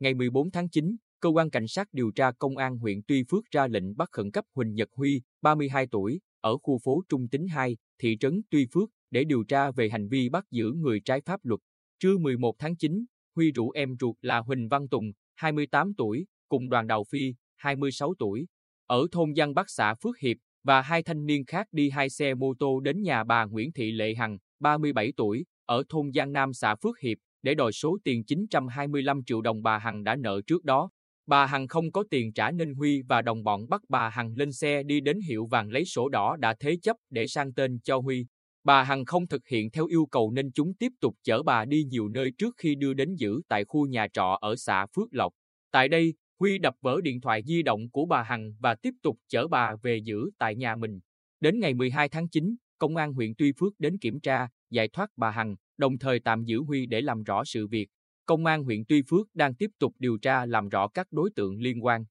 ngày 14 tháng 9, cơ quan cảnh sát điều tra công an huyện Tuy Phước ra lệnh bắt khẩn cấp Huỳnh Nhật Huy, 32 tuổi, ở khu phố Trung Tính 2, thị trấn Tuy Phước để điều tra về hành vi bắt giữ người trái pháp luật. Trưa 11 tháng 9, Huy rủ em ruột là Huỳnh Văn Tùng, 28 tuổi, cùng đoàn Đào Phi, 26 tuổi, ở thôn Giang Bắc xã Phước Hiệp và hai thanh niên khác đi hai xe mô tô đến nhà bà Nguyễn Thị Lệ Hằng, 37 tuổi, ở thôn Giang Nam xã Phước Hiệp để đòi số tiền 925 triệu đồng bà Hằng đã nợ trước đó. Bà Hằng không có tiền trả nên Huy và đồng bọn bắt bà Hằng lên xe đi đến hiệu vàng lấy sổ đỏ đã thế chấp để sang tên cho Huy. Bà Hằng không thực hiện theo yêu cầu nên chúng tiếp tục chở bà đi nhiều nơi trước khi đưa đến giữ tại khu nhà trọ ở xã Phước Lộc. Tại đây, Huy đập vỡ điện thoại di động của bà Hằng và tiếp tục chở bà về giữ tại nhà mình. Đến ngày 12 tháng 9, Công an huyện Tuy Phước đến kiểm tra, giải thoát bà Hằng, đồng thời tạm giữ Huy để làm rõ sự việc. Công an huyện Tuy Phước đang tiếp tục điều tra làm rõ các đối tượng liên quan.